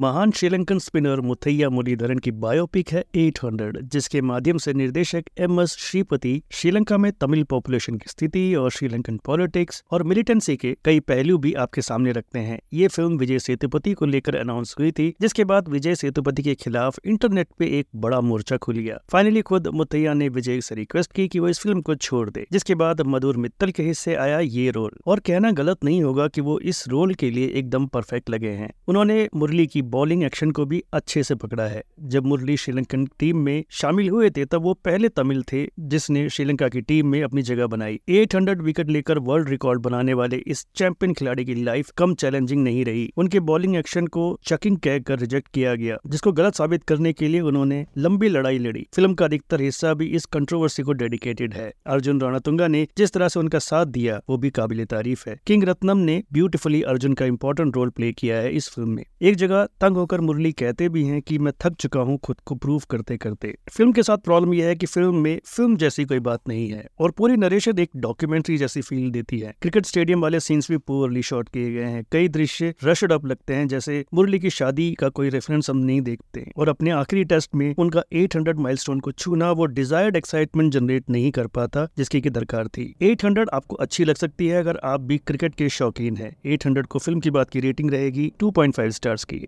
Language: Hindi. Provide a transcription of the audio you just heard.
महान श्रीलंकन स्पिनर मुथैया मुरलीधरन की बायोपिक है 800 जिसके माध्यम से निर्देशक एम एस श्रीपति श्रीलंका में तमिल पॉपुलेशन की स्थिति और श्रीलंकन पॉलिटिक्स और मिलिटेंसी के कई पहलू भी आपके सामने रखते हैं। ये फ़िल्म विजय सेतुपति को लेकर अनाउंस हुई थी, जिसके बाद विजय सेतुपति के खिलाफ इंटरनेट पे एक बड़ा मोर्चा खुल गया। फाइनली खुद मुथैया ने विजय से रिक्वेस्ट की कि वो इस फ़िल्म को छोड़ दे, जिसके बाद मधुर मित्तल के हिस्से आया ये रोल और कहना गलत नहीं होगा की वो इस रोल के लिए एकदम परफेक्ट लगे हैं। उन्होंने मुरली की बॉलिंग एक्शन को भी अच्छे से पकड़ा है। जब मुरली श्रीलंकन टीम में शामिल हुए थे, तब वो पहले तमिल थे, जिसने श्रीलंका की टीम में अपनी जगह बनाई। 800 विकेट लेकर वर्ल्ड रिकॉर्ड बनाने वाले इस चैंपियन खिलाड़ी की लाइफ कम चैलेंजिंग नहीं रही। उनके बॉलिंग एक्शन को चकिंग कह कर रिजेक्ट किया गया, जिसको गलत साबित करने के लिए उन्होंने लंबी लड़ाई लड़ी। फ़िल्म का अधिकतर हिस्सा भी इस कंट्रोवर्सी को डेडिकेटेड है। अर्जुन राणातुंगा ने जिस तरह से उनका साथ दिया, वो भी काबिल तारीफ़ है। किंग रत्नम ने ब्यूटिफुली अर्जुन का इम्पोर्टेंट रोल प्ले किया है इस फ़िल्म में। एक जगह तंग होकर मुरली कहते भी हैं कि मैं थक चुका हूँ खुद को प्रूव करते करते। फ़िल्म के साथ प्रॉब्लम यह है कि फ़िल्म में फ़िल्म जैसी कोई बात नहीं है और पूरी नरेशन एक डॉक्यूमेंट्री जैसी फील देती है। क्रिकेट स्टेडियम वाले सीन्स भी पुअरली शॉट किए गए हैं। कई दृश्य रशड अप लगते हैं, जैसे मुरली की शादी का कोई रेफरेंस हम नहीं देखते और अपने आखिरी टेस्ट में उनका 800 माइलस्टोन को छूना वो डिजायर्ड एक्साइटमेंट जनरेट नहीं कर पाता, जिसकी की दरकार थी। 800 आपको अच्छी लग सकती है अगर आप भी क्रिकेट के शौकीन है। 800 को फ़िल्म की बात की रेटिंग रहेगी 2.5 स्टार्स की।